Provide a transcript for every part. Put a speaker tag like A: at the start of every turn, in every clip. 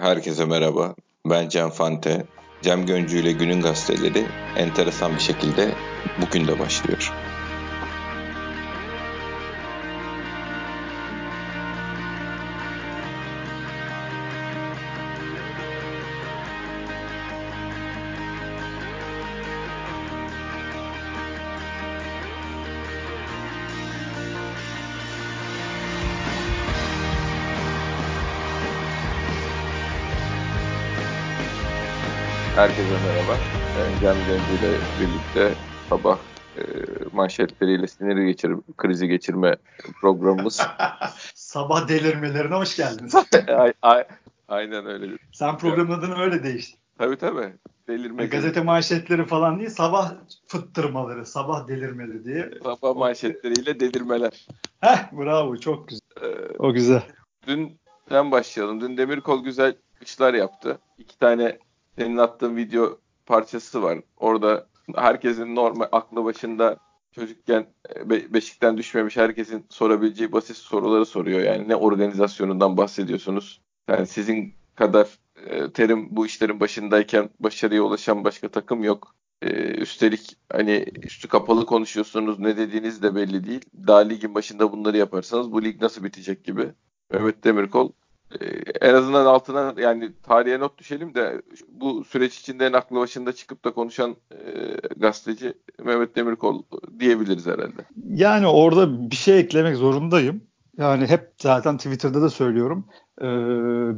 A: Herkese merhaba. Ben Cem Fante. Cem Göncü ile Günün Gazeteleri enteresan bir şekilde bugün de başlıyor. Herkese merhaba. Ee, Cem Genci ile birlikte sabah e, manşetleriyle siniri geçir, krizi geçirme programımız.
B: sabah delirmelerine hoş geldiniz.
A: ay, ay, aynen öyle.
B: Sen programın adını öyle değiştir.
A: Tabii tabii. Delirme.
B: Gazete manşetleri falan değil, sabah fıttırmaları, sabah delirmeleri diye.
A: Sabah manşetleriyle delirmeler.
B: Heh, bravo, çok güzel. Ee, o güzel.
A: Dünden başlayalım. Dün Demirkol güzel işler yaptı. İki tane senin attığın video parçası var. Orada herkesin normal aklı başında çocukken e, Be- Beşik'ten düşmemiş herkesin sorabileceği basit soruları soruyor. Yani ne organizasyonundan bahsediyorsunuz? Yani sizin kadar e, terim bu işlerin başındayken başarıya ulaşan başka takım yok. E, üstelik hani üstü kapalı konuşuyorsunuz ne dediğiniz de belli değil. Daha ligin başında bunları yaparsanız bu lig nasıl bitecek gibi. Mehmet Demirkol en azından altına yani tarihe not düşelim de bu süreç içinde en aklı başında çıkıp da konuşan e, gazeteci Mehmet Demirkol diyebiliriz herhalde.
B: Yani orada bir şey eklemek zorundayım. Yani hep zaten Twitter'da da söylüyorum. Ee,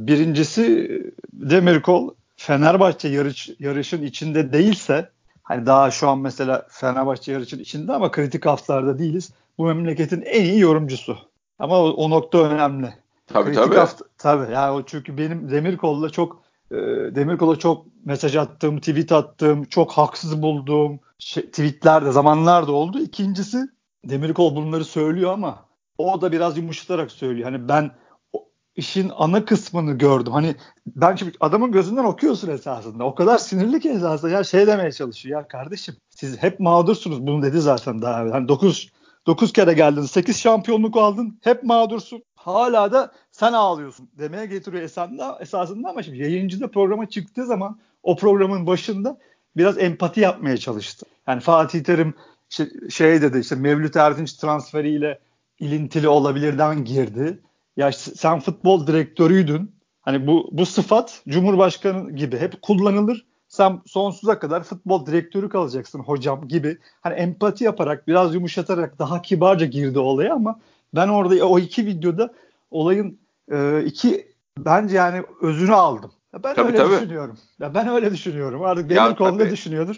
B: birincisi Demirkol Fenerbahçe yarış, yarışın içinde değilse hani daha şu an mesela Fenerbahçe yarışın içinde ama kritik haftalarda değiliz. Bu memleketin en iyi yorumcusu. Ama o, o nokta önemli.
A: Tabii Kritik tabii. Hafta,
B: tabii. Yani çünkü benim Demirkol'la çok e, Demirkol'a çok mesaj attığım, tweet attığım, çok haksız bulduğum şey, tweetler de zamanlar da oldu. İkincisi Demirkol bunları söylüyor ama o da biraz yumuşatarak söylüyor. Hani ben işin ana kısmını gördüm. Hani ben şimdi adamın gözünden okuyorsun esasında. O kadar sinirli ki esasında ya şey demeye çalışıyor. Ya kardeşim siz hep mağdursunuz. Bunu dedi zaten daha evvel. Hani 9 9 kere geldin, 8 şampiyonluk aldın. Hep mağdursun. Hala da sen ağlıyorsun demeye getiriyor esasında, esasında ama şimdi yayıncı da programa çıktığı zaman o programın başında biraz empati yapmaya çalıştı. Yani Fatih Terim şey, şey dedi işte Mevlüt Erdinç transferiyle ilintili olabilirden girdi. Ya sen futbol direktörüydün. Hani bu bu sıfat Cumhurbaşkanı gibi hep kullanılır. Sen sonsuza kadar futbol direktörü kalacaksın hocam gibi. Hani empati yaparak biraz yumuşatarak daha kibarca girdi olaya ama ben orada o iki videoda olayın e, iki bence yani özünü aldım. Ya ben tabii, öyle tabii. düşünüyorum. Ya ben öyle düşünüyorum. Artık Demirkol ne düşünüyordur?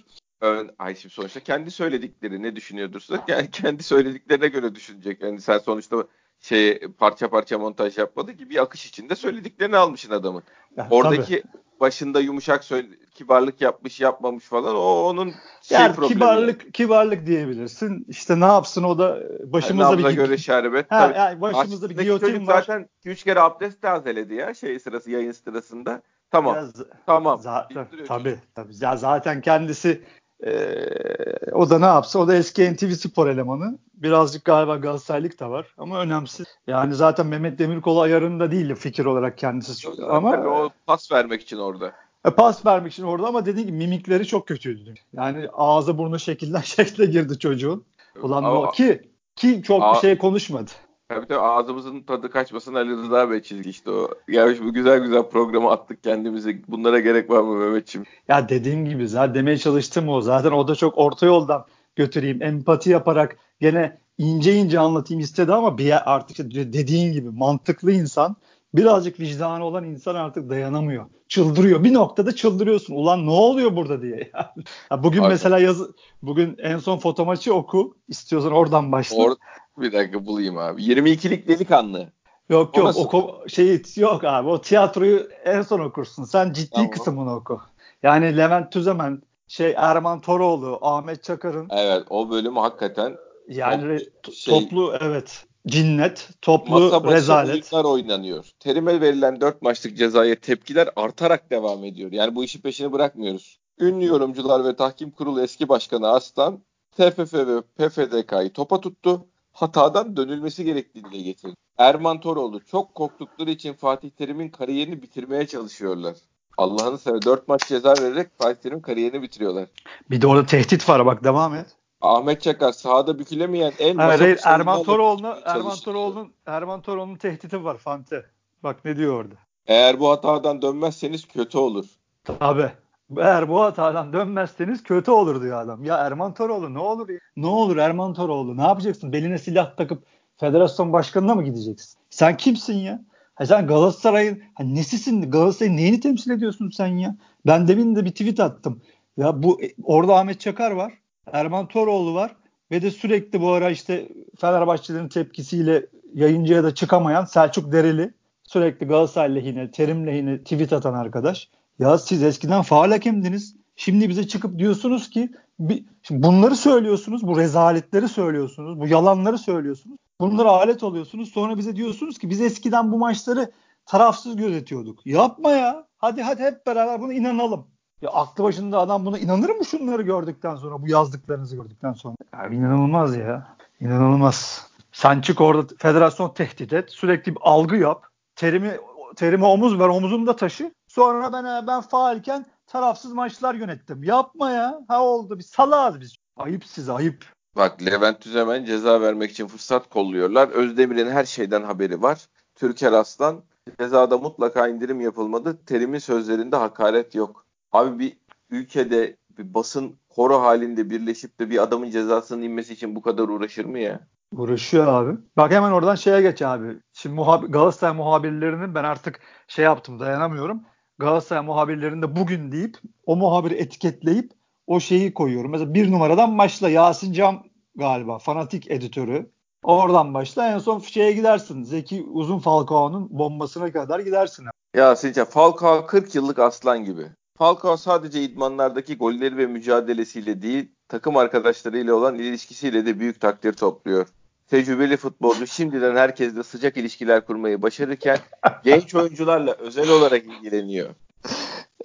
A: Ay şimdi sonuçta kendi söyledikleri ne düşünüyordursa yani kendi söylediklerine göre düşünecek. Yani sen sonuçta şey parça parça montaj yapmadı gibi bir akış içinde söylediklerini almışsın adamın. Ya, Oradaki tabii. Başında yumuşak söyle, kibarlık yapmış yapmamış falan o onun şey yani
B: problemi. Kibarlık kibarlık diyebilirsin. İşte ne yapsın o da başımıza yani bir
A: göre şerbet.
B: Ha, yani başımızda bir giyotin var.
A: Zaten 2-3 kere abdest tazeledi ya şey sırası yayın sırasında. Tamam. Ya, tamam.
B: Zaten, tabii tabii. Ya zaten kendisi ee, o da ne yapsa o da eski NTV spor elemanı. Birazcık galiba Galatasaraylık da var ama önemsiz. Yani zaten Mehmet Demirkol ayarında değil fikir olarak kendisi.
A: Tabii, ama tabii o pas vermek için orada.
B: E, pas vermek için orada ama dediğim gibi mimikleri çok kötüydü. Yani ağzı burnu şekilden şekle girdi çocuğun. Ulan o ki ki çok a- bir şey konuşmadı.
A: Tabii tabii ağzımızın tadı kaçmasın Ali Rıza Bey çizgi işte o. Ya bu güzel güzel programı attık kendimizi. Bunlara gerek var mı Mehmetciğim?
B: Ya dediğim gibi zaten demeye çalıştım o. Zaten o da çok orta yoldan götüreyim. Empati yaparak gene ince ince anlatayım istedi ama bir artık dediğin gibi mantıklı insan birazcık vicdanı olan insan artık dayanamıyor. Çıldırıyor. Bir noktada çıldırıyorsun. Ulan ne oluyor burada diye. ya bugün Aynen. mesela yaz bugün en son foto maçı oku. istiyorsan oradan başla. Or
A: bir dakika bulayım abi. 22'lik delikanlı.
B: Yok yok o o şey yok abi. O tiyatroyu en son okursun. Sen ciddi tamam. kısmını oku. Yani Levent Tüzemen, şey Erman Toroğlu, Ahmet Çakar'ın
A: Evet, o bölüm hakikaten
B: yani top, şey, toplu evet cinnet, toplu masa rezalet.
A: oyunlar oynanıyor. Terime verilen 4 maçlık cezaya tepkiler artarak devam ediyor. Yani bu işi peşini bırakmıyoruz. Ünlü yorumcular ve tahkim kurulu eski başkanı Aslan, TFF ve PFDK'yı topa tuttu. Hatadan dönülmesi gerektiğini dile getirdi. Erman Toroğlu çok korktukları için Fatih Terim'in kariyerini bitirmeye çalışıyorlar. Allah'ını sever 4 maç ceza vererek Fatih Terim'in kariyerini bitiriyorlar.
B: Bir de orada tehdit var bak devam et.
A: Ahmet Çakar sahada bükülemeyen en
B: hayır, hayır, Erman
A: Toroğlu'na
B: Erman Toroğlu'nun Erman Toroğlu'nun tehditi var Fante. Bak ne diyor orada.
A: Eğer bu hatadan dönmezseniz kötü olur.
B: Tabi. Eğer bu hatadan dönmezseniz kötü olur diyor adam. Ya Erman Toroğlu ne olur ya? Ne olur Erman Toroğlu? Ne yapacaksın? Beline silah takıp federasyon başkanına mı gideceksin? Sen kimsin ya? Ha sen Galatasaray'ın ha nesisin? Galatasaray'ın neyini temsil ediyorsun sen ya? Ben demin de bir tweet attım. Ya bu orada Ahmet Çakar var. Erman Toroğlu var. Ve de sürekli bu ara işte Fenerbahçelerin tepkisiyle yayıncıya da çıkamayan Selçuk Dereli. Sürekli Galatasaray lehine, Terim lehine tweet atan arkadaş. Ya siz eskiden faal hakemdiniz. Şimdi bize çıkıp diyorsunuz ki bir, bunları söylüyorsunuz, bu rezaletleri söylüyorsunuz, bu yalanları söylüyorsunuz. Bunlara alet oluyorsunuz. Sonra bize diyorsunuz ki biz eskiden bu maçları tarafsız gözetiyorduk. Yapma ya. Hadi hadi hep beraber bunu inanalım. Ya aklı başında adam buna inanır mı şunları gördükten sonra, bu yazdıklarınızı gördükten sonra? Ya inanılmaz ya. İnanılmaz. Sen çık orada federasyon tehdit et. Sürekli bir algı yap. Terimi terime omuz ver, omuzumda taşı. Sonra ben ben faalken tarafsız maçlar yönettim. Yapma ya. Ha oldu. Bir salağız biz. Ayıp size ayıp.
A: Bak Levent Düzemen ceza vermek için fırsat kolluyorlar. Özdemir'in her şeyden haberi var. Türker Aslan cezada mutlaka indirim yapılmadı. Terim'in sözlerinde hakaret yok. Abi bir ülkede bir basın koro halinde birleşip de bir adamın cezasının inmesi için bu kadar uğraşır mı ya?
B: Uğraşıyor abi. Bak hemen oradan şeye geç abi. Şimdi muhab Galatasaray muhabirlerinin ben artık şey yaptım dayanamıyorum. Galatasaray muhabirlerinde bugün deyip o muhabiri etiketleyip o şeyi koyuyorum. Mesela bir numaradan başla Yasin Cam galiba fanatik editörü. Oradan başla en son şeye gidersin. Zeki Uzun Falcao'nun bombasına kadar gidersin.
A: Yasin Cam Falcao 40 yıllık aslan gibi. Falcao sadece idmanlardaki golleri ve mücadelesiyle değil, takım arkadaşlarıyla olan ilişkisiyle de büyük takdir topluyor. Tecrübeli futbolcu şimdiden herkesle sıcak ilişkiler kurmayı başarırken genç oyuncularla özel olarak ilgileniyor.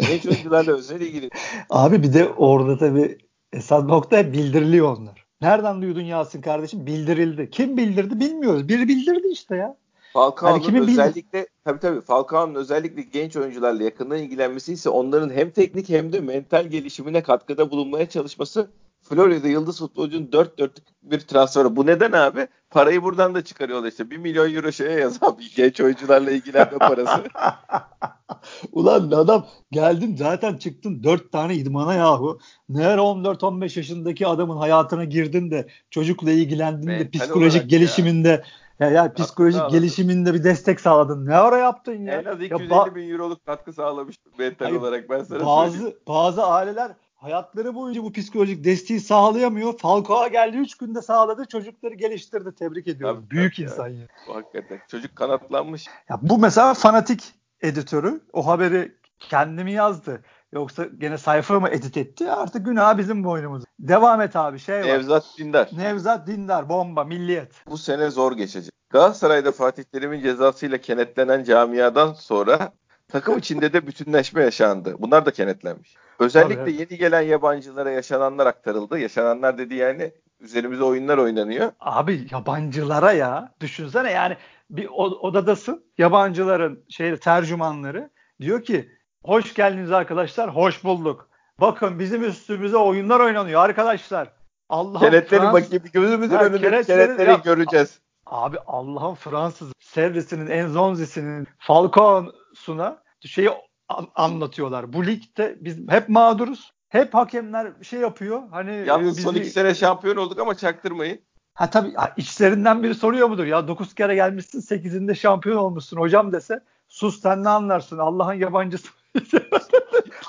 A: Genç oyuncularla özel ilgili.
B: Abi bir de orada tabii esas nokta bildiriliyor onlar. Nereden duydun Yasin kardeşim? Bildirildi. Kim bildirdi bilmiyoruz. Biri bildirdi işte ya.
A: Falcao'nun hani özellikle bildir- tabii tabii Falcao'nun özellikle genç oyuncularla yakından ilgilenmesi ise onların hem teknik hem de mental gelişimine katkıda bulunmaya çalışması Florida yıldız futbolcunun dört dörtlük bir transferi. Bu neden abi? Parayı buradan da çıkarıyorlar işte. Bir milyon euro şeye yaz abi. Genç oyuncularla ilgilenme parası.
B: Ulan adam geldin zaten çıktın dört tane idmana yahu. Neler 14-15 yaşındaki adamın hayatına girdin de çocukla ilgilendin de psikolojik gelişiminde ya. Ya, ya psikolojik Aslında gelişiminde bir destek sağladın. Ne ara yaptın ya?
A: En az 250 ya, bin euroluk katkı sağlamış mental Hayır, olarak ben sana
B: bazı, söyleyeyim. Bazı aileler hayatları boyunca bu psikolojik desteği sağlayamıyor. Falcao geldi 3 günde sağladı. Çocukları geliştirdi. Tebrik ediyorum. Tabii, Büyük tabii insan ya.
A: ya. Hakikaten. Çocuk kanatlanmış.
B: Ya bu mesela fanatik editörü o haberi kendimi yazdı. Yoksa gene sayfa mı edit etti? Artık günah bizim boynumuz. Devam et abi şey var.
A: Nevzat Dindar.
B: Nevzat Dindar bomba milliyet.
A: Bu sene zor geçecek. Galatasaray'da Fatih Terim'in cezasıyla kenetlenen camiadan sonra takım içinde de bütünleşme yaşandı. Bunlar da kenetlenmiş. Özellikle Tabii, yeni gelen yabancılara yaşananlar aktarıldı. Yaşananlar dedi yani üzerimize oyunlar oynanıyor.
B: Abi yabancılara ya düşünsene yani bir odadasın yabancıların şey tercümanları diyor ki hoş geldiniz arkadaşlar hoş bulduk. Bakın bizim üstümüze oyunlar oynanıyor arkadaşlar.
A: Allah'ım Kenetleri Frans... bakayım gözümüzün ha, önünde kenetleri, göreceğiz.
B: Abi Allah'ın Fransız servisinin Enzonzi'sinin Falcao'suna şeyi anlatıyorlar. Bu ligde biz hep mağduruz. Hep hakemler şey yapıyor. Hani
A: Yalnız bizi... son iki sene şampiyon olduk ama çaktırmayın.
B: Ha tabii içlerinden biri soruyor mudur? Ya 9 kere gelmişsin 8'inde şampiyon olmuşsun hocam dese sus sen ne anlarsın Allah'ın yabancısı.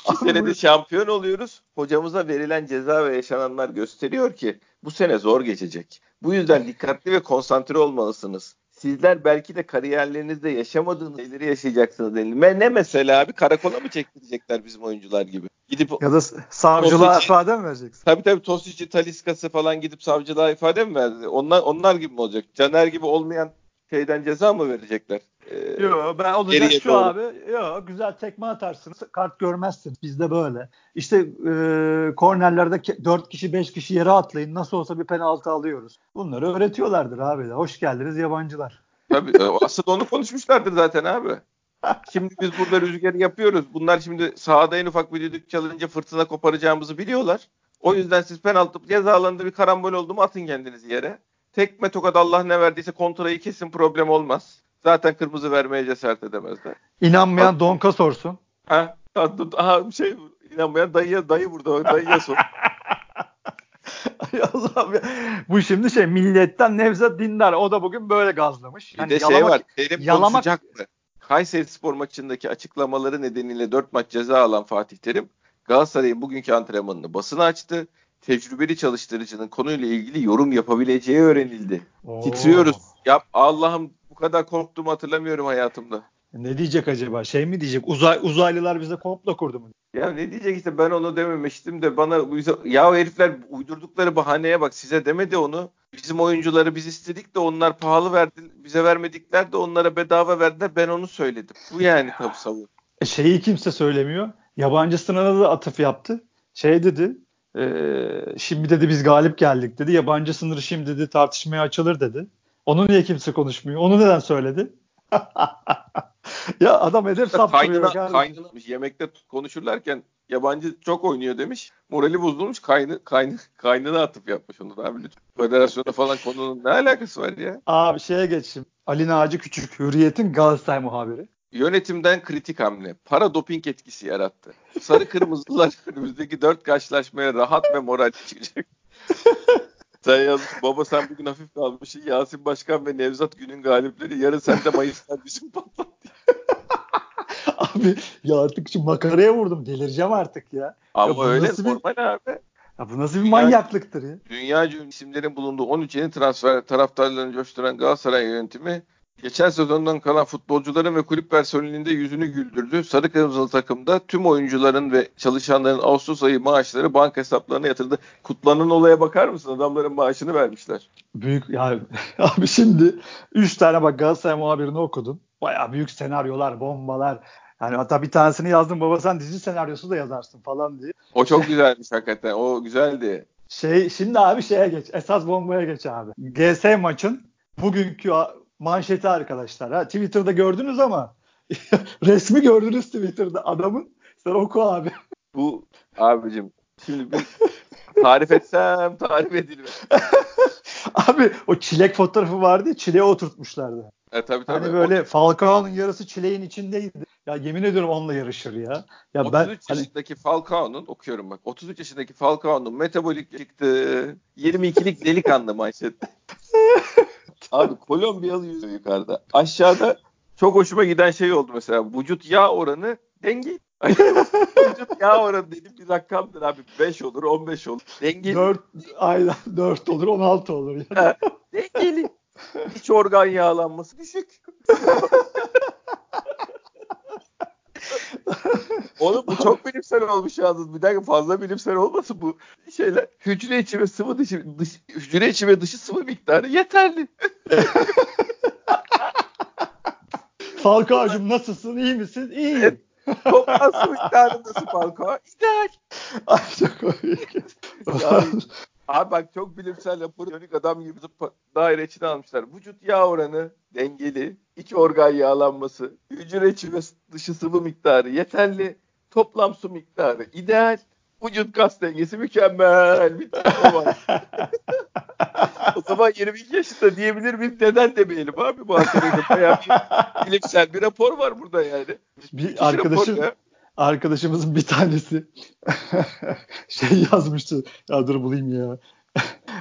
A: İki senede şampiyon oluyoruz. Hocamıza verilen ceza ve yaşananlar gösteriyor ki bu sene zor geçecek. Bu yüzden dikkatli ve konsantre olmalısınız sizler belki de kariyerlerinizde yaşamadığınız şeyleri yaşayacaksınız denilme. Ne mesela abi karakola mı çektirecekler bizim oyuncular gibi?
B: Gidip ya da savcılığa Tosic, ifade mi vereceksin?
A: Tabii tabii Tosic'i, Taliska'sı falan gidip savcılığa ifade mi verdi? Onlar onlar gibi mi olacak? Caner gibi olmayan şeyden ceza mı verecekler? E,
B: Yo ben olacak şu
A: doğru.
B: abi. Yo güzel tekme atarsınız. Kart görmezsiniz. Bizde böyle. İşte e, kornerlerde ke- 4 kişi 5 kişi yere atlayın. Nasıl olsa bir penaltı alıyoruz. Bunları öğretiyorlardır abi. Hoş geldiniz yabancılar.
A: Tabii e, asıl onu konuşmuşlardır zaten abi. Şimdi biz burada rüzgarı yapıyoruz. Bunlar şimdi sahada en ufak bir düdük çalınca fırtına koparacağımızı biliyorlar. O yüzden siz penaltı ceza alanında bir karambol oldu mu atın kendinizi yere. Tekme tokat Allah ne verdiyse kontrayı kesin problem olmaz. Zaten kırmızı vermeye cesaret edemezler.
B: İnanmayan Donka sorsun.
A: Ha, ha, şey inanmayan dayıya dayı burada dayıya sor.
B: Allah'ım ya. Bu şimdi şey milletten Nevzat Dindar. O da bugün böyle gazlamış.
A: Bir
B: Hani
A: de şey
B: yalamak-
A: var. Terim
B: yalamak-
A: konuşacaktı. Kayseri Spor maçındaki açıklamaları nedeniyle 4 maç ceza alan Fatih Terim Galatasaray'ın bugünkü antrenmanını basına açtı. Tecrübeli çalıştırıcının konuyla ilgili yorum yapabileceği öğrenildi.
B: Oo.
A: Titriyoruz. Yap Allah'ım bu kadar korktuğumu hatırlamıyorum hayatımda.
B: Ne diyecek acaba? Şey mi diyecek? Uzay, uzaylılar bize komplo kurdu mu?
A: Ya ne diyecek işte ben onu dememiştim de bana ya o herifler uydurdukları bahaneye bak size demedi onu. Bizim oyuncuları biz istedik de onlar pahalı verdi bize vermedikler de onlara bedava verdiler ben onu söyledim. Bu yani tabii savun.
B: E, şeyi kimse söylemiyor. Yabancı sınırına da atıf yaptı. Şey dedi. e, şimdi dedi biz galip geldik dedi. Yabancı sınırı şimdi dedi tartışmaya açılır dedi. Onu niye kimse konuşmuyor? Onu neden söyledi? ya adam hedef saptırıyor.
A: Kaynına yemekte konuşurlarken yabancı çok oynuyor demiş. Morali bozulmuş kaynı, kaynı, kaynına atıp yapmış onu abi lütfen. Federasyona falan konunun ne alakası var ya?
B: Abi şeye geçeyim. Ali Naci Küçük, Hürriyet'in Galatasaray muhabiri.
A: Yönetimden kritik hamle. Para doping etkisi yarattı. Sarı kırmızılar önümüzdeki dört karşılaşmaya rahat ve moral çıkacak. Sen yazmış baba sen bugün hafif kalmışsın. Yasin Başkan ve Nevzat günün galipleri. Yarın sen de Mayıs'tan bizim patlat.
B: Abi ya artık şu makaraya vurdum. Delireceğim artık ya.
A: Ama
B: bu
A: öyle
B: nasıl bir-
A: normal abi.
B: Ya bu nasıl bir manyaklıktır ya?
A: Dünya ünlü isimlerin bulunduğu 13 yeni transfer taraftarlarını coşturan Galatasaray yönetimi geçen sezondan kalan futbolcuların ve kulüp personelinin de yüzünü güldürdü. Sarı Kırmızılı takımda tüm oyuncuların ve çalışanların Ağustos ayı maaşları banka hesaplarına yatırıldı. Kutlanan olaya bakar mısın? Adamların maaşını vermişler.
B: Büyük ya abi şimdi 3 tane bak Galatasaray muhabirini okudun. Baya büyük senaryolar, bombalar. Yani hatta bir tanesini yazdım baba sen dizi senaryosu da yazarsın falan diye.
A: O çok güzelmiş hakikaten. O güzeldi.
B: Şey şimdi abi şeye geç. Esas bombaya geç abi. GS maçın bugünkü manşeti arkadaşlar. Ha, Twitter'da gördünüz ama resmi gördünüz Twitter'da adamın. Sen oku abi.
A: Bu abicim şimdi bir tarif etsem tarif edilmez.
B: abi o çilek fotoğrafı vardı ya çileğe oturtmuşlardı.
A: E, tabii tabii.
B: Hani böyle Falcao'nun yarısı çileğin içindeydi. Ya yemin ediyorum onunla yarışır ya. Ya
A: 33
B: ben hani
A: yaşındaki Falcao'nun okuyorum bak 33 yaşındaki Falcao'nun metabolik çıktı 22'lik delikanlı manşette. Abi Kolombiyalı yüzü yukarıda. Aşağıda çok hoşuma giden şey oldu mesela vücut yağ oranı denge. vücut yağ oranı dedim bir rakamdır abi 5 olur 15 olur. Dengeli.
B: 4 aydan 4 olur 16 olur. Yani.
A: Dengeli. İç organ yağlanması düşük. Oğlum bu çok bilimsel olmuş yalnız. Bir dakika fazla bilimsel olmasın bu şeyler. Hücre içi ve sıvı dışı, dış, hücre içi ve dışı sıvı miktarı yeterli.
B: Falcao'cum nasılsın? İyi misin? İyiyim.
A: Evet. Toplam sıvı miktarı nasıl Falcao? İdeal.
B: Ay çok komik.
A: Abi bak çok bilimsel laboratuvarik adam gibi zıppa- daire içine almışlar. Vücut yağ oranı dengeli. iç organ yağlanması. Hücre içi ve dışı sıvı miktarı yeterli. Toplam su miktarı ideal. Vücut kas dengesi mükemmel. Bir tablo var. o zaman 22 yaşında diyebilir miyiz? Neden demeyelim abi bu hakkında bayağı bir bilimsel bir rapor var burada yani.
B: bir arkadaşım
A: Rapor ya.
B: Arkadaşımızın bir tanesi şey yazmıştı. Ya dur bulayım ya.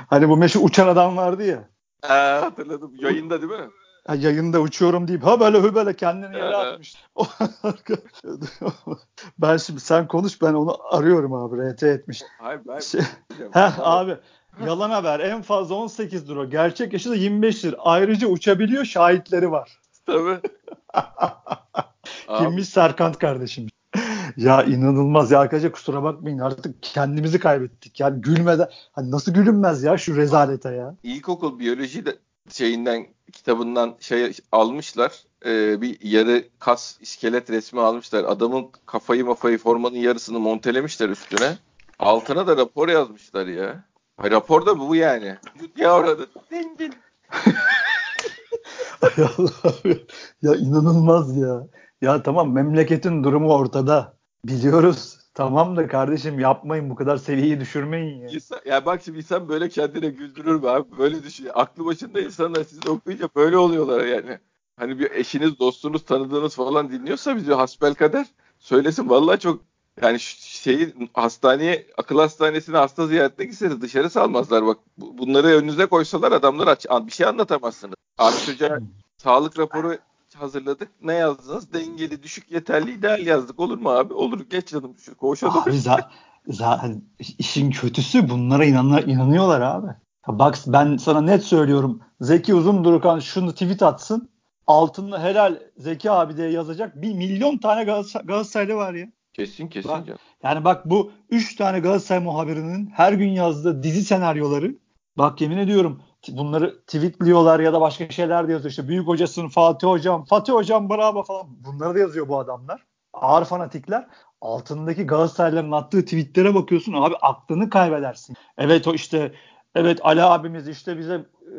B: hani bu meşhur uçan adam vardı ya.
A: Aa, hatırladım. Yayında değil mi?
B: Ha, yayında uçuyorum deyip ha böyle hı böyle kendini yere atmış. Ben şimdi sen konuş ben onu arıyorum abi RT etmiş.
A: Hayır ben
B: Şey, Heh abi yalan haber en fazla 18 euro. Gerçek yaşı da 25 lira. Ayrıca uçabiliyor şahitleri var.
A: Tabii. Abi,
B: Kimmiş Serkant kardeşim. Ya inanılmaz ya arkadaşlar kusura bakmayın artık kendimizi kaybettik. Yani gülmeden hani nasıl gülünmez ya şu rezalete ya.
A: ilkokul biyoloji de şeyinden kitabından şey almışlar. e, bir yarı kas iskelet resmi almışlar. Adamın kafayı mafayı formanın yarısını montelemişler üstüne. Altına da rapor yazmışlar ya. Ha, rapor da bu yani. Ya orada.
B: Ay Allah ya inanılmaz ya. Ya tamam memleketin durumu ortada. Biliyoruz. Tamam da kardeşim yapmayın bu kadar seviyeyi düşürmeyin ya.
A: İnsan, ya bak şimdi insan böyle kendine güldürür mü abi? Böyle düşünüyor. Aklı başında insanlar siz okuyunca böyle oluyorlar yani. Hani bir eşiniz, dostunuz, tanıdığınız falan dinliyorsa bizi hasbel kader söylesin. Vallahi çok yani şeyi hastaneye, akıl hastanesine hasta ziyaretine gitseniz dışarı salmazlar. Bak bunları önünüze koysalar adamlar aç, bir şey anlatamazsınız. Abi çocuğa sağlık raporu hazırladık. Ne yazdınız? Dengeli, düşük, yeterli, ideal yazdık. Olur mu abi? Olur. Geç canım düşür. Koşalım.
B: Abi zaten işin kötüsü bunlara inanlar, inanıyorlar abi. Bak ben sana net söylüyorum. Zeki Uzundurukan şunu tweet atsın. Altında helal Zeki abi diye yazacak bir milyon tane Galatasaray, Galatasaraylı var ya.
A: Kesin kesin
B: bak, Yani bak bu 3 tane Galatasaray muhabirinin her gün yazdığı dizi senaryoları bak yemin ediyorum bunları tweetliyorlar ya da başka şeyler de yazıyor. İşte büyük hocasın Fatih hocam, Fatih hocam bravo falan. Bunları da yazıyor bu adamlar. Ağır fanatikler. Altındaki Galatasaraylıların attığı tweetlere bakıyorsun abi aklını kaybedersin. Evet o işte evet Ali abimiz işte bize e,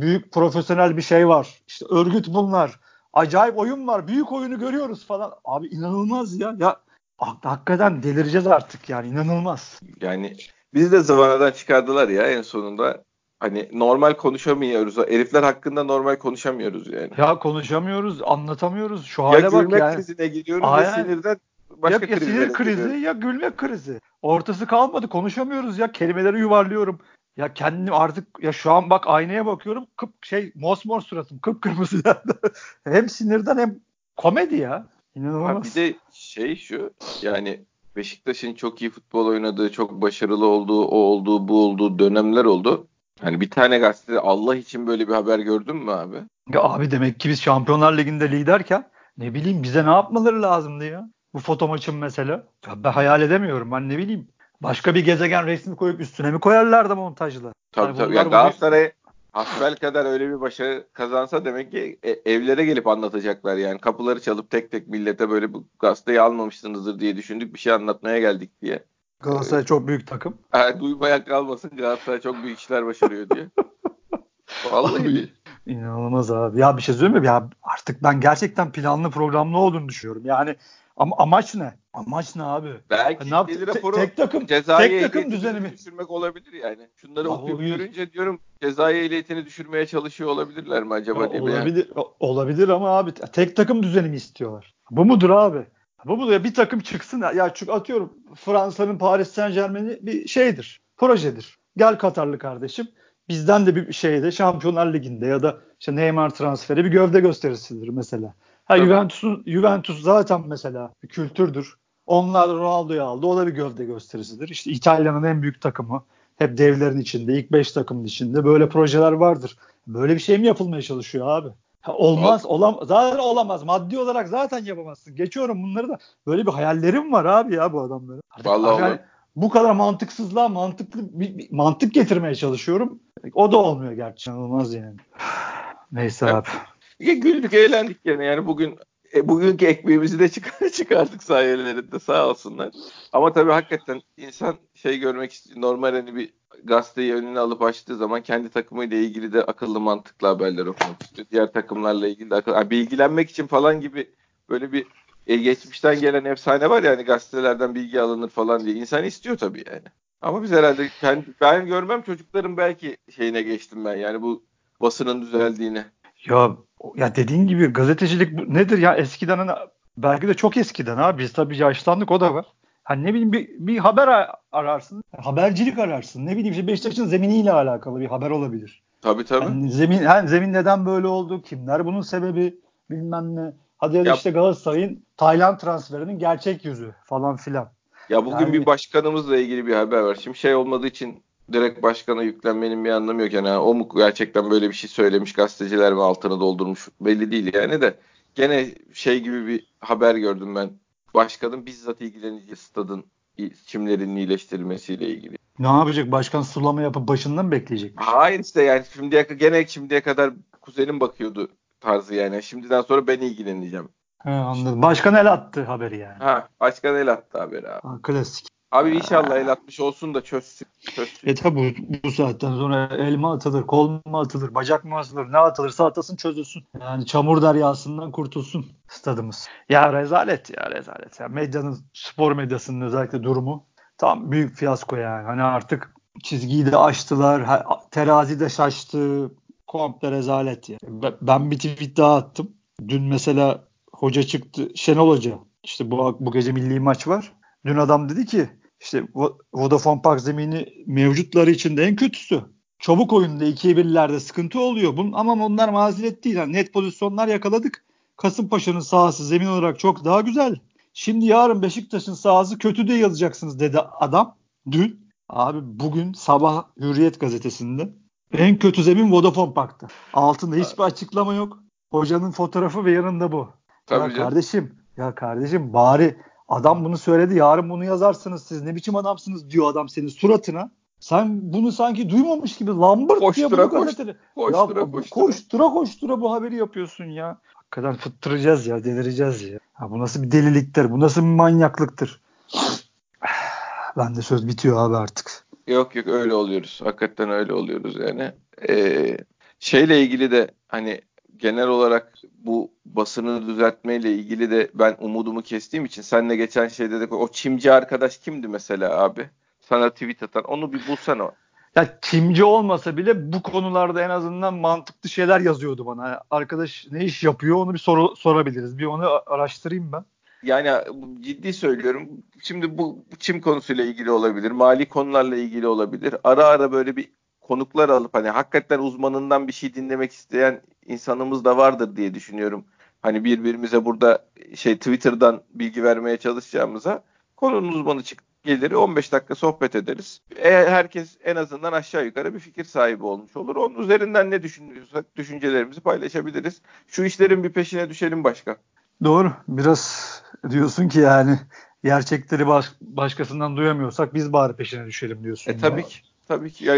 B: büyük profesyonel bir şey var. İşte örgüt bunlar. Acayip oyun var. Büyük oyunu görüyoruz falan. Abi inanılmaz ya. Ya hakikaten delireceğiz artık yani inanılmaz.
A: Yani biz de zıvanadan çıkardılar ya en sonunda. Hani normal konuşamıyoruz. Herifler hakkında normal konuşamıyoruz yani.
B: Ya konuşamıyoruz, anlatamıyoruz. Şu hale ya bak yani.
A: Ya krizine gidiyoruz Aynen. ya sinirden başka
B: ya, ya sinir krizi gidiyoruz. ya gülme krizi. Ortası kalmadı konuşamıyoruz ya kelimeleri yuvarlıyorum. Ya kendim artık ya şu an bak aynaya bakıyorum kıp şey mosmor suratım kıpkırmızı hem sinirden hem komedi ya. İnanılmaz. Ha
A: bir de şey şu yani Beşiktaş'ın çok iyi futbol oynadığı, çok başarılı olduğu, o olduğu, bu olduğu dönemler oldu. Hani bir tane gazetede Allah için böyle bir haber gördün mü abi?
B: Ya abi demek ki biz Şampiyonlar Ligi'nde liderken ne bileyim bize ne yapmaları lazımdı ya? Bu foto maçın mesela. Ya ben hayal edemiyorum. Ben ne bileyim. Başka bir gezegen resmi koyup üstüne mi koyarlardı montajla?
A: Tabii yani tabii. Ya Galatasaray hasbel kadar öyle bir başarı kazansa demek ki e, evlere gelip anlatacaklar yani. Kapıları çalıp tek tek millete böyle bu gazeteyi almamışsınızdır diye düşündük bir şey anlatmaya geldik diye.
B: Galatasaray çok büyük takım.
A: Ha, duymaya kalmasın Galatasaray çok büyük işler başarıyor diye. Vallahi. Abi,
B: inanılmaz abi. Ya bir şey söyleyeyim mi? Ya artık ben gerçekten planlı programlı olduğunu düşünüyorum. Yani ama amaç ne? Amaç ne abi?
A: Belki
B: ne
A: deli raporu
B: tek takım
A: cezai
B: tek takım düzeni mi
A: düşürmek olabilir yani. Şunları ya okuyup görünce diyorum cezai ehliyetini düşürmeye çalışıyor olabilirler mi acaba
B: ya
A: diye.
B: Olabilir, yani. olabilir ama abi tek takım düzeni mi istiyorlar? Bu mudur abi? Bu mudur? Bir takım çıksın ya çünkü atıyorum Fransa'nın Paris Saint Germain'i bir şeydir. Projedir. Gel Katarlı kardeşim. Bizden de bir şeyde Şampiyonlar Ligi'nde ya da işte Neymar transferi bir gövde gösterisidir mesela. Ha Juventus'un Juventus zaten mesela bir kültürdür. Onlar Ronaldo'yu aldı. O da bir gövde gösterisidir. İşte İtalya'nın en büyük takımı. Hep devlerin içinde, ilk beş takımın içinde böyle projeler vardır. Böyle bir şey mi yapılmaya çalışıyor abi? Ha, olmaz, olam zaten olamaz. Maddi olarak zaten yapamazsın. Geçiyorum bunları da. Böyle bir hayallerim var abi ya bu adamların.
A: Vallahi yani,
B: bu kadar mantıksızlığa mantıklı bir, bir mantık getirmeye çalışıyorum. O da olmuyor gerçi. Olmaz yani. Neyse evet. abi.
A: Ya güldük eğlendik gene yani bugün e, bugünkü ekmeğimizi de çıkar, çıkardık sayelerinde sağ olsunlar. Ama tabii hakikaten insan şey görmek istiyor. Normal hani bir gazeteyi önüne alıp açtığı zaman kendi takımıyla ilgili de akıllı mantıklı haberler okumak istiyor. Diğer takımlarla ilgili de akıllı, yani bilgilenmek için falan gibi böyle bir e, geçmişten gelen efsane var yani gazetelerden bilgi alınır falan diye. İnsan istiyor tabii yani. Ama biz herhalde kendi, ben görmem çocukların belki şeyine geçtim ben yani bu basının düzeldiğine.
B: Ya ya dediğin gibi gazetecilik nedir ya eskiden hani belki de çok eskiden ha biz tabii yaşlandık o da var. Hani ne bileyim bir, bir haber ararsın. Habercilik ararsın. Ne bileyim işte Beşiktaş'ın zeminiyle alakalı bir haber olabilir.
A: Tabii tabii.
B: Yani zemin, yani zemin neden böyle oldu? Kimler bunun sebebi? Bilmem ne. Hadi ya da işte Galatasaray'ın Tayland transferinin gerçek yüzü falan filan.
A: Ya bugün yani, bir başkanımızla ilgili bir haber var. Şimdi şey olmadığı için direkt başkana yüklenmenin bir anlamı yok. Yani o mu gerçekten böyle bir şey söylemiş gazeteciler mi altını doldurmuş belli değil yani de. Gene şey gibi bir haber gördüm ben. Başkanın bizzat ilgileneceği stadın çimlerinin iyileştirilmesiyle ilgili.
B: Ne yapacak? Başkan sulama yapıp başından mı bekleyecek?
A: Hayır işte yani şimdiye gene şimdiye kadar kuzenim bakıyordu tarzı yani. Şimdiden sonra ben ilgileneceğim.
B: He, anladım. Başkan el attı haberi yani.
A: Ha, başkan el attı haberi abi.
B: Ha, klasik.
A: Abi inşallah el atmış olsun da çözsün. çözsün.
B: E tabi bu, bu saatten sonra el mi atılır, kol mu atılır, bacak mı atılır, ne atılırsa atasın çözülsün. Yani çamur deryasından kurtulsun stadımız. Ya rezalet ya rezalet. Ya medyanın, spor medyasının özellikle durumu tam büyük fiyasko yani. Hani artık çizgiyi de aştılar, terazi de şaştı. Komple rezalet ya. Ben- Ben bir tweet daha attım. Dün mesela hoca çıktı, Şenol Hoca. İşte bu, bu gece milli maç var. Dün adam dedi ki işte Vo- Vodafone Park zemini mevcutları içinde en kötüsü. Çabuk oyunda 2'ye 1'lerde sıkıntı oluyor. Bunun, ama onlar mazeret değil. Yani net pozisyonlar yakaladık. Kasımpaşa'nın sahası zemin olarak çok daha güzel. Şimdi yarın Beşiktaş'ın sahası kötü diye yazacaksınız dedi adam dün. Abi bugün sabah Hürriyet gazetesinde en kötü zemin Vodafone Park'ta. Altında hiçbir açıklama yok. Hocanın fotoğrafı ve yanında bu.
A: Tabii
B: ya
A: canım.
B: kardeşim, ya kardeşim bari adam bunu söyledi. Yarın bunu yazarsınız siz. Ne biçim adamsınız diyor adam senin suratına. Sen bunu sanki duymamış gibi lambırt diye
A: Koştura
B: bunu
A: koş-
B: gazetede.
A: Koştura
B: ya,
A: koştura.
B: koştura koştura bu haberi yapıyorsun ya. Hakikaten fıttıracağız ya, delireceğiz ya. Ha, bu nasıl bir deliliktir, bu nasıl bir manyaklıktır. Ben de söz bitiyor abi artık.
A: Yok yok öyle oluyoruz. Hakikaten öyle oluyoruz yani. Ee, şeyle ilgili de hani genel olarak bu basını düzeltmeyle ilgili de ben umudumu kestiğim için senle geçen şeyde de o çimci arkadaş kimdi mesela abi? Sana tweet atan. Onu bir bulsana.
B: Ya kimci olmasa bile bu konularda en azından mantıklı şeyler yazıyordu bana. Arkadaş ne iş yapıyor onu bir soru sorabiliriz. Bir onu araştırayım ben.
A: Yani ciddi söylüyorum. Şimdi bu çim konusuyla ilgili olabilir. Mali konularla ilgili olabilir. Ara ara böyle bir konuklar alıp hani hakikaten uzmanından bir şey dinlemek isteyen insanımız da vardır diye düşünüyorum. Hani birbirimize burada şey Twitter'dan bilgi vermeye çalışacağımıza konunun uzmanı çık gelir 15 dakika sohbet ederiz. Eğer herkes en azından aşağı yukarı bir fikir sahibi olmuş olur. Onun üzerinden ne düşünüyorsak düşüncelerimizi paylaşabiliriz. Şu işlerin bir peşine düşelim başka.
B: Doğru. Biraz diyorsun ki yani gerçekleri baş, başkasından duyamıyorsak biz bari peşine düşelim diyorsun.
A: E tabii ki. Tabii ki. Ya,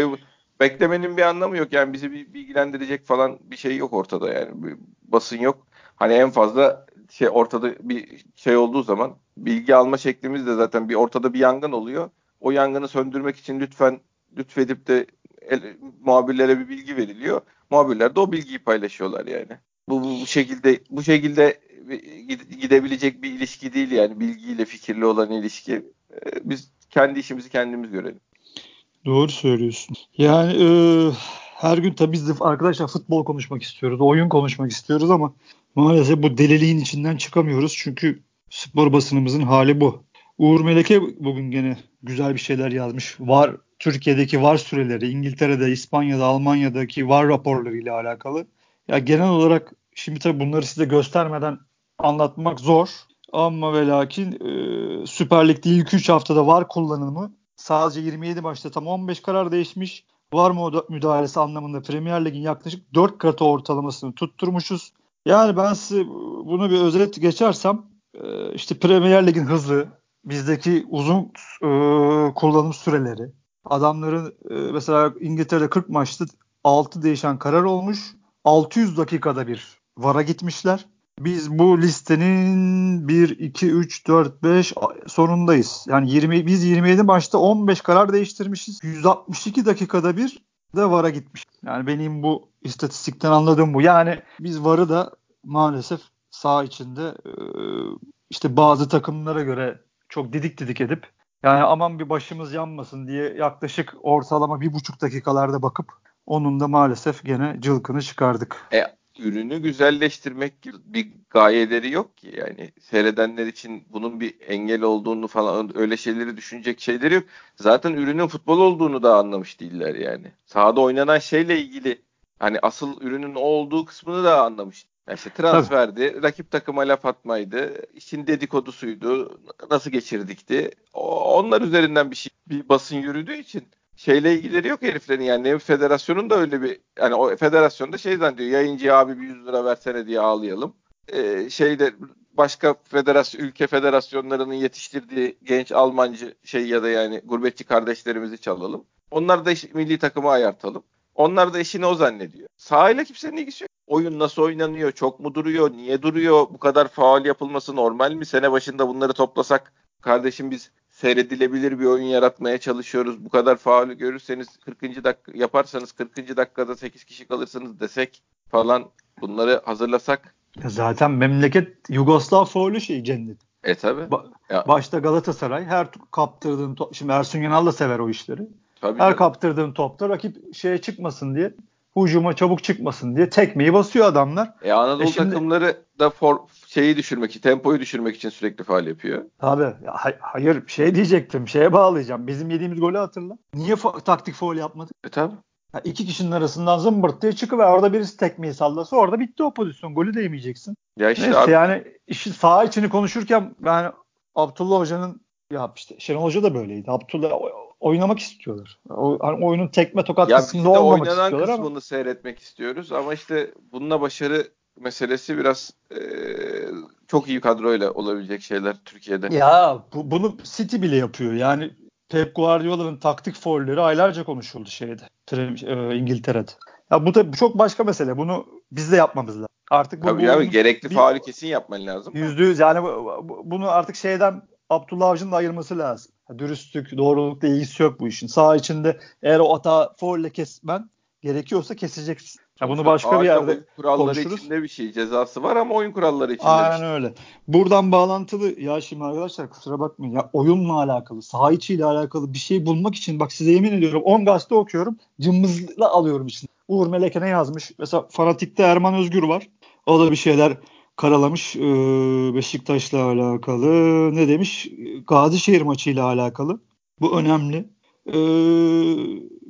A: beklemenin bir anlamı yok. Yani bizi bir bilgilendirecek falan bir şey yok ortada yani. Bir basın yok. Hani en fazla şey ortada bir şey olduğu zaman bilgi alma şeklimiz de zaten bir ortada bir yangın oluyor. O yangını söndürmek için lütfen lütfedip de el, muhabirlere bir bilgi veriliyor. Muhabirler de o bilgiyi paylaşıyorlar yani. Bu, bu, bu şekilde bu şekilde gidebilecek bir ilişki değil yani bilgiyle fikirli olan ilişki. Biz kendi işimizi kendimiz görelim.
B: Doğru söylüyorsun. Yani e, her gün tabii biz arkadaşlar futbol konuşmak istiyoruz, oyun konuşmak istiyoruz ama maalesef bu deliliğin içinden çıkamıyoruz. Çünkü spor basınımızın hali bu. Uğur Meleke bugün gene güzel bir şeyler yazmış. Var Türkiye'deki var süreleri, İngiltere'de, İspanya'da, Almanya'daki var raporları ile alakalı. Ya genel olarak şimdi tabii bunları size göstermeden anlatmak zor. Ama ve lakin e, Süper Lig'de ilk 3 haftada var kullanımı sadece 27 maçta tam 15 karar değişmiş. Var mı müdahalesi anlamında Premier Lig'in yaklaşık 4 katı ortalamasını tutturmuşuz. Yani ben size bunu bir özet geçersem işte Premier Lig'in hızı, bizdeki uzun e, kullanım süreleri, adamların e, mesela İngiltere'de 40 maçta 6 değişen karar olmuş. 600 dakikada bir VAR'a gitmişler. Biz bu listenin 1, 2, 3, 4, 5 sonundayız. Yani 20, biz 27 maçta 15 karar değiştirmişiz. 162 dakikada bir de VAR'a gitmiş. Yani benim bu istatistikten anladığım bu. Yani biz VAR'ı da maalesef sağ içinde işte bazı takımlara göre çok didik didik edip yani aman bir başımız yanmasın diye yaklaşık ortalama bir buçuk dakikalarda bakıp onun da maalesef gene cılkını çıkardık.
A: E, ürünü güzelleştirmek gibi bir gayeleri yok ki yani seyredenler için bunun bir engel olduğunu falan öyle şeyleri düşünecek şeyleri yok. Zaten ürünün futbol olduğunu da anlamış değiller yani. Sahada oynanan şeyle ilgili hani asıl ürünün o olduğu kısmını da anlamış. Yani işte transferdi, Tabii. rakip takıma laf atmaydı, işin dedikodusuydu, nasıl geçirdikti. Onlar üzerinden bir şey, bir basın yürüdüğü için şeyle ilgileri yok heriflerin yani ne federasyonun da öyle bir yani o federasyonda şey zannediyor yayıncı abi bir 100 lira versene diye ağlayalım. Ee, şeyde başka federasyon ülke federasyonlarının yetiştirdiği genç Almancı şey ya da yani gurbetçi kardeşlerimizi çalalım. Onlar da işte milli takımı ayartalım. Onlar da işini o zannediyor. Sahayla kimsenin ilgisi yok. Oyun nasıl oynanıyor? Çok mu duruyor? Niye duruyor? Bu kadar faal yapılması normal mi? Sene başında bunları toplasak kardeşim biz seyredilebilir bir oyun yaratmaya çalışıyoruz. Bu kadar faulü görürseniz 40. dakika yaparsanız 40. dakikada 8 kişi kalırsınız desek falan bunları hazırlasak.
B: Zaten memleket Yugoslav faulü şey cennet.
A: E tabi.
B: Ba- başta Galatasaray her kaptırdığın top, şimdi Ersun Yanal da sever o işleri. Tabii her canım. kaptırdığın topta rakip şeye çıkmasın diye hücuma çabuk çıkmasın diye tekmeyi basıyor adamlar.
A: E Anadolu e şimdi, takımları da for, şeyi düşürmek için, tempoyu düşürmek için sürekli faal yapıyor.
B: Tabii. hay- hayır şey diyecektim. Şeye bağlayacağım. Bizim yediğimiz golü hatırla. Niye fa- taktik faul yapmadık?
A: E tabii.
B: Ya iki kişinin arasından zımbırt diye çıkıver. Orada birisi tekmeyi sallasa orada bitti o pozisyon. Golü de yemeyeceksin. Ya işte Neyse abi... yani işi sağ içini konuşurken ben Abdullah Hoca'nın ya işte Şenol Hoca da böyleydi. Abdullah oynamak istiyorlar. O, hani oyunun tekme tokat ya kısmında olmamak istiyorlar ama. oynanan
A: kısmını seyretmek istiyoruz ama işte bununla başarı meselesi biraz e, çok iyi kadroyla olabilecek şeyler Türkiye'de.
B: Ya bu, bunu City bile yapıyor. Yani Pep Guardiola'nın taktik foulleri aylarca konuşuldu şeyde. E, İngiltere'de. Ya bu da çok başka mesele. Bunu biz de yapmamız lazım. Artık
A: bu, Tabii bu, abi, gerekli faali kesin yapman lazım.
B: Yüzde yüz yani bunu artık şeyden Abdullah Avcı'nın da ayırması lazım. Dürüstlük, doğrulukla ilgisi yok bu işin. Sağ içinde eğer o hata faulle kesmen gerekiyorsa keseceksin. Ya bunu başka bir yerde
A: kuralları
B: konuşuruz.
A: içinde bir şey cezası var ama oyun kuralları içinde
B: Aynen şey. öyle. Buradan bağlantılı ya şimdi arkadaşlar kusura bakmayın ya oyunla alakalı, saha içiyle alakalı bir şey bulmak için bak size yemin ediyorum 10 gazete okuyorum cımbızla alıyorum için. Uğur Meleke ne yazmış? Mesela Fanatik'te Erman Özgür var. O da bir şeyler karalamış Beşiktaş'la alakalı. Ne demiş? Gazişehir maçıyla alakalı. Bu önemli.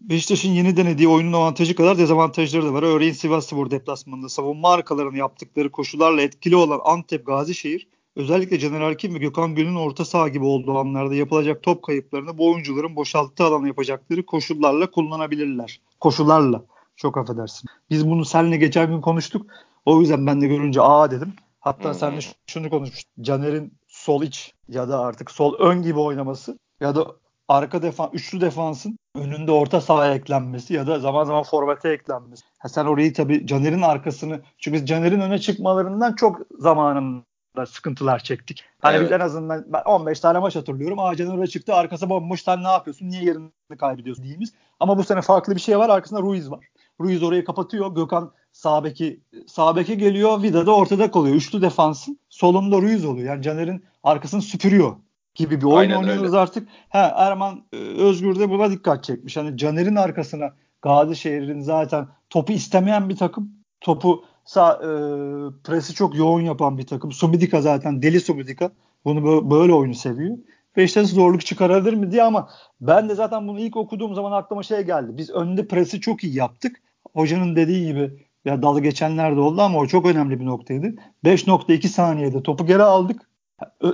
B: Beşiktaş'ın yeni denediği oyunun avantajı kadar dezavantajları da var. Örneğin Sivasspor deplasmanında savunma arkalarını yaptıkları koşularla etkili olan Antep Gazişehir özellikle Caner Erkin ve Gökhan Gül'ün orta saha gibi olduğu anlarda yapılacak top kayıplarını bu oyuncuların boşalttığı alana yapacakları koşullarla kullanabilirler. Koşullarla. Çok affedersin. Biz bunu seninle geçen gün konuştuk. O yüzden ben de görünce aa dedim. Hatta hmm. seninle şunu konuşmuştuk. Caner'in sol iç ya da artık sol ön gibi oynaması ya da arka defan üçlü defansın önünde orta sahaya eklenmesi ya da zaman zaman forvete eklenmesi. Ha sen orayı tabii Caner'in arkasını çünkü Caner'in öne çıkmalarından çok zamanında sıkıntılar çektik. Hani evet. biz en azından ben 15 tane maç hatırlıyorum. Aa Caner oraya çıktı arkası bomboş sen ne yapıyorsun? Niye yerini kaybediyorsun diyemiz. Ama bu sene farklı bir şey var. Arkasında Ruiz var. Ruiz orayı kapatıyor. Gökhan sağ beki sağ beki geliyor. Vida da ortada kalıyor. Üçlü defansın solunda Ruiz oluyor. Yani Caner'in arkasını süpürüyor gibi bir oyun Aynen oynuyoruz öyle. artık. Ha Erman e, Özgür de buna dikkat çekmiş. Hani Caner'in arkasına Gazişehir'in zaten topu istemeyen bir takım. Topu sağ, e, presi çok yoğun yapan bir takım. Sumidika zaten deli Sumidika. Bunu böyle oyunu seviyor. Beşiktaş zorluk çıkarabilir mi diye ama ben de zaten bunu ilk okuduğum zaman aklıma şey geldi. Biz önde presi çok iyi yaptık. Hocanın dediği gibi ya dalı geçenler de oldu ama o çok önemli bir noktaydı. 5.2 saniyede topu geri aldık.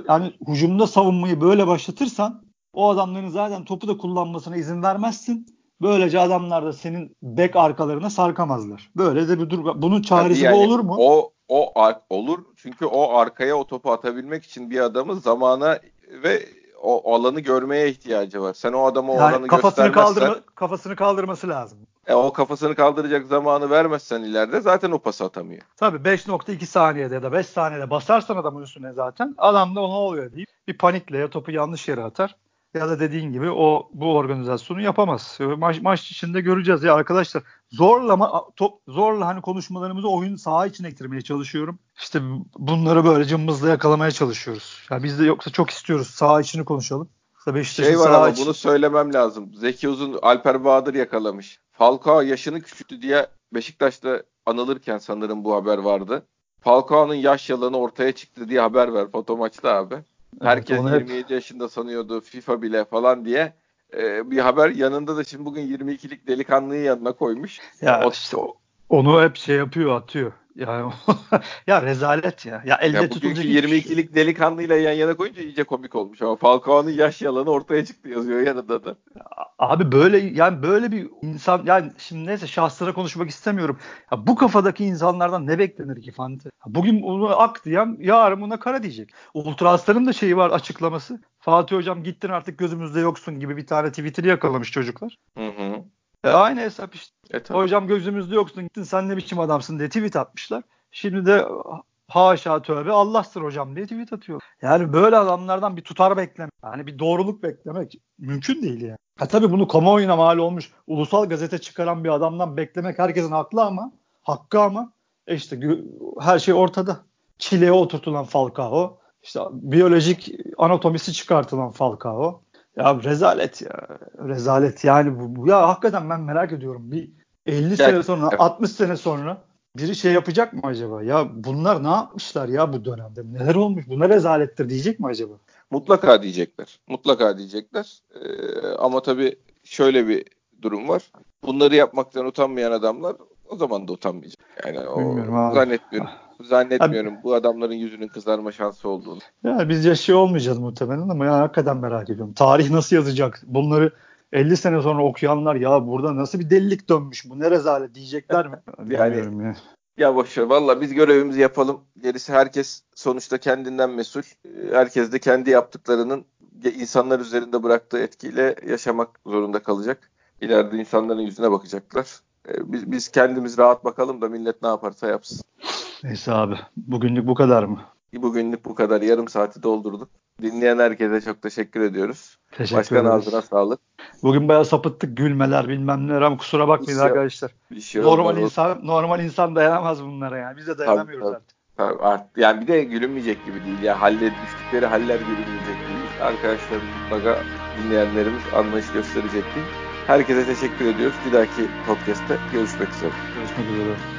B: Yani hücumda savunmayı böyle başlatırsan o adamların zaten topu da kullanmasına izin vermezsin. Böylece adamlar da senin bek arkalarına sarkamazlar. Böyle de bir durum. Bunun çaresi yani olur mu?
A: O o olur. Çünkü o arkaya o topu atabilmek için bir adamın zamana ve o alanı görmeye ihtiyacı var. Sen o adamı o yani alanı kafasını göstermezsen kaldırma,
B: kafasını kaldırması lazım.
A: E, o kafasını kaldıracak zamanı vermezsen ileride zaten o pas atamıyor.
B: Tabii 5.2 saniyede ya da 5 saniyede basarsan adamın üstüne zaten adam da ona oluyor deyip bir panikle ya topu yanlış yere atar ya da dediğin gibi o bu organizasyonu yapamaz. Maç, maç içinde göreceğiz ya arkadaşlar. Zorla top zorla hani konuşmalarımızı oyun saha içine getirmeye çalışıyorum. İşte bunları böyle cımbızla yakalamaya çalışıyoruz. Ya biz de yoksa çok istiyoruz saha içini konuşalım.
A: şey var ama için... bunu söylemem lazım. Zeki Uzun Alper Bahadır yakalamış. Falcao yaşını küçülttü diye Beşiktaş'ta anılırken sanırım bu haber vardı. Falcao'nun yaş yalanı ortaya çıktı diye haber ver foto maçta abi. Herkes evet, 27 hep... yaşında sanıyordu FIFA bile falan diye e, bir haber. Yanında da şimdi bugün 22'lik delikanlıyı yanına koymuş.
B: Ya o, işte onu hep şey yapıyor atıyor. Yani ya rezalet ya. Ya elde ya tutulacak
A: 22'lik şey. delikanlıyla yan yana koyunca iyice komik olmuş ama Falcao'nun yaş yalanı ortaya çıktı yazıyor yanında da.
B: Abi böyle yani böyle bir insan yani şimdi neyse şahslara konuşmak istemiyorum. Ya bu kafadaki insanlardan ne beklenir ki Fante? Bugün bunu ak diyen yarın buna kara diyecek. Ultrasların da şeyi var açıklaması. Fatih hocam gittin artık gözümüzde yoksun gibi bir tane Twitter'ı yakalamış çocuklar.
A: Hı hı.
B: E, aynı hesap işte.
A: E, tabii.
B: Hocam gözümüzde yoksun gittin sen ne biçim adamsın diye tweet atmışlar. Şimdi de haşa tövbe Allah'tır hocam diye tweet atıyor. Yani böyle adamlardan bir tutar beklemek, yani bir doğruluk beklemek mümkün değil yani. Ha tabii bunu kamuoyuna mal olmuş ulusal gazete çıkaran bir adamdan beklemek herkesin haklı ama hakkı ama e işte her şey ortada. Çileğe oturtulan Falcao, işte biyolojik anatomisi çıkartılan Falcao. Ya rezalet ya. Rezalet yani bu, bu. Ya hakikaten ben merak ediyorum. Bir 50 sene sonra, 60 sene sonra biri şey yapacak mı acaba? Ya bunlar ne yapmışlar ya bu dönemde? Neler olmuş? Bu ne rezalettir diyecek mi acaba?
A: Mutlaka diyecekler. Mutlaka diyecekler. Ee, ama tabii şöyle bir durum var. Bunları yapmaktan utanmayan adamlar o zaman da utanmayacak. Yani
B: Bilmiyorum
A: o,
B: abi.
A: Zannetmiyorum. Zannetmiyorum bu adamların yüzünün kızarma şansı olduğunu.
B: Ya biz yaşıyor olmayacağız muhtemelen ama ya hakikaten merak ediyorum. Tarih nasıl yazacak? Bunları 50 sene sonra okuyanlar ya burada nasıl bir delilik dönmüş bu ne rezalet diyecekler mi?
A: yani, ya. Ya boşver valla biz görevimizi yapalım. Gerisi herkes sonuçta kendinden mesul. Herkes de kendi yaptıklarının insanlar üzerinde bıraktığı etkiyle yaşamak zorunda kalacak. İleride insanların yüzüne bakacaklar. Biz, biz kendimiz rahat bakalım da millet ne yaparsa yapsın.
B: Neyse abi. Bugünlük bu kadar mı?
A: Bugünlük bu kadar. Yarım saati doldurduk. Dinleyen herkese çok teşekkür ediyoruz.
B: Teşekkür
A: Başkan
B: ederiz.
A: ağzına sağlık.
B: Bugün bayağı sapıttık gülmeler bilmem neler ama kusura bakmayın
A: şey-
B: arkadaşlar.
A: Şey
B: normal
A: olmaz.
B: insan normal insan dayanamaz bunlara yani. Biz de dayanamıyoruz
A: Tabii,
B: artık.
A: Tabii, art- yani bir de gülünmeyecek gibi değil. Ya hallet düştükleri haller gülünmeyecek değil. Arkadaşlar mutlaka dinleyenlerimiz anlayış gösterecektir. Herkese teşekkür ediyoruz. Bir dahaki podcast'te görüşmek üzere.
B: Görüşmek üzere.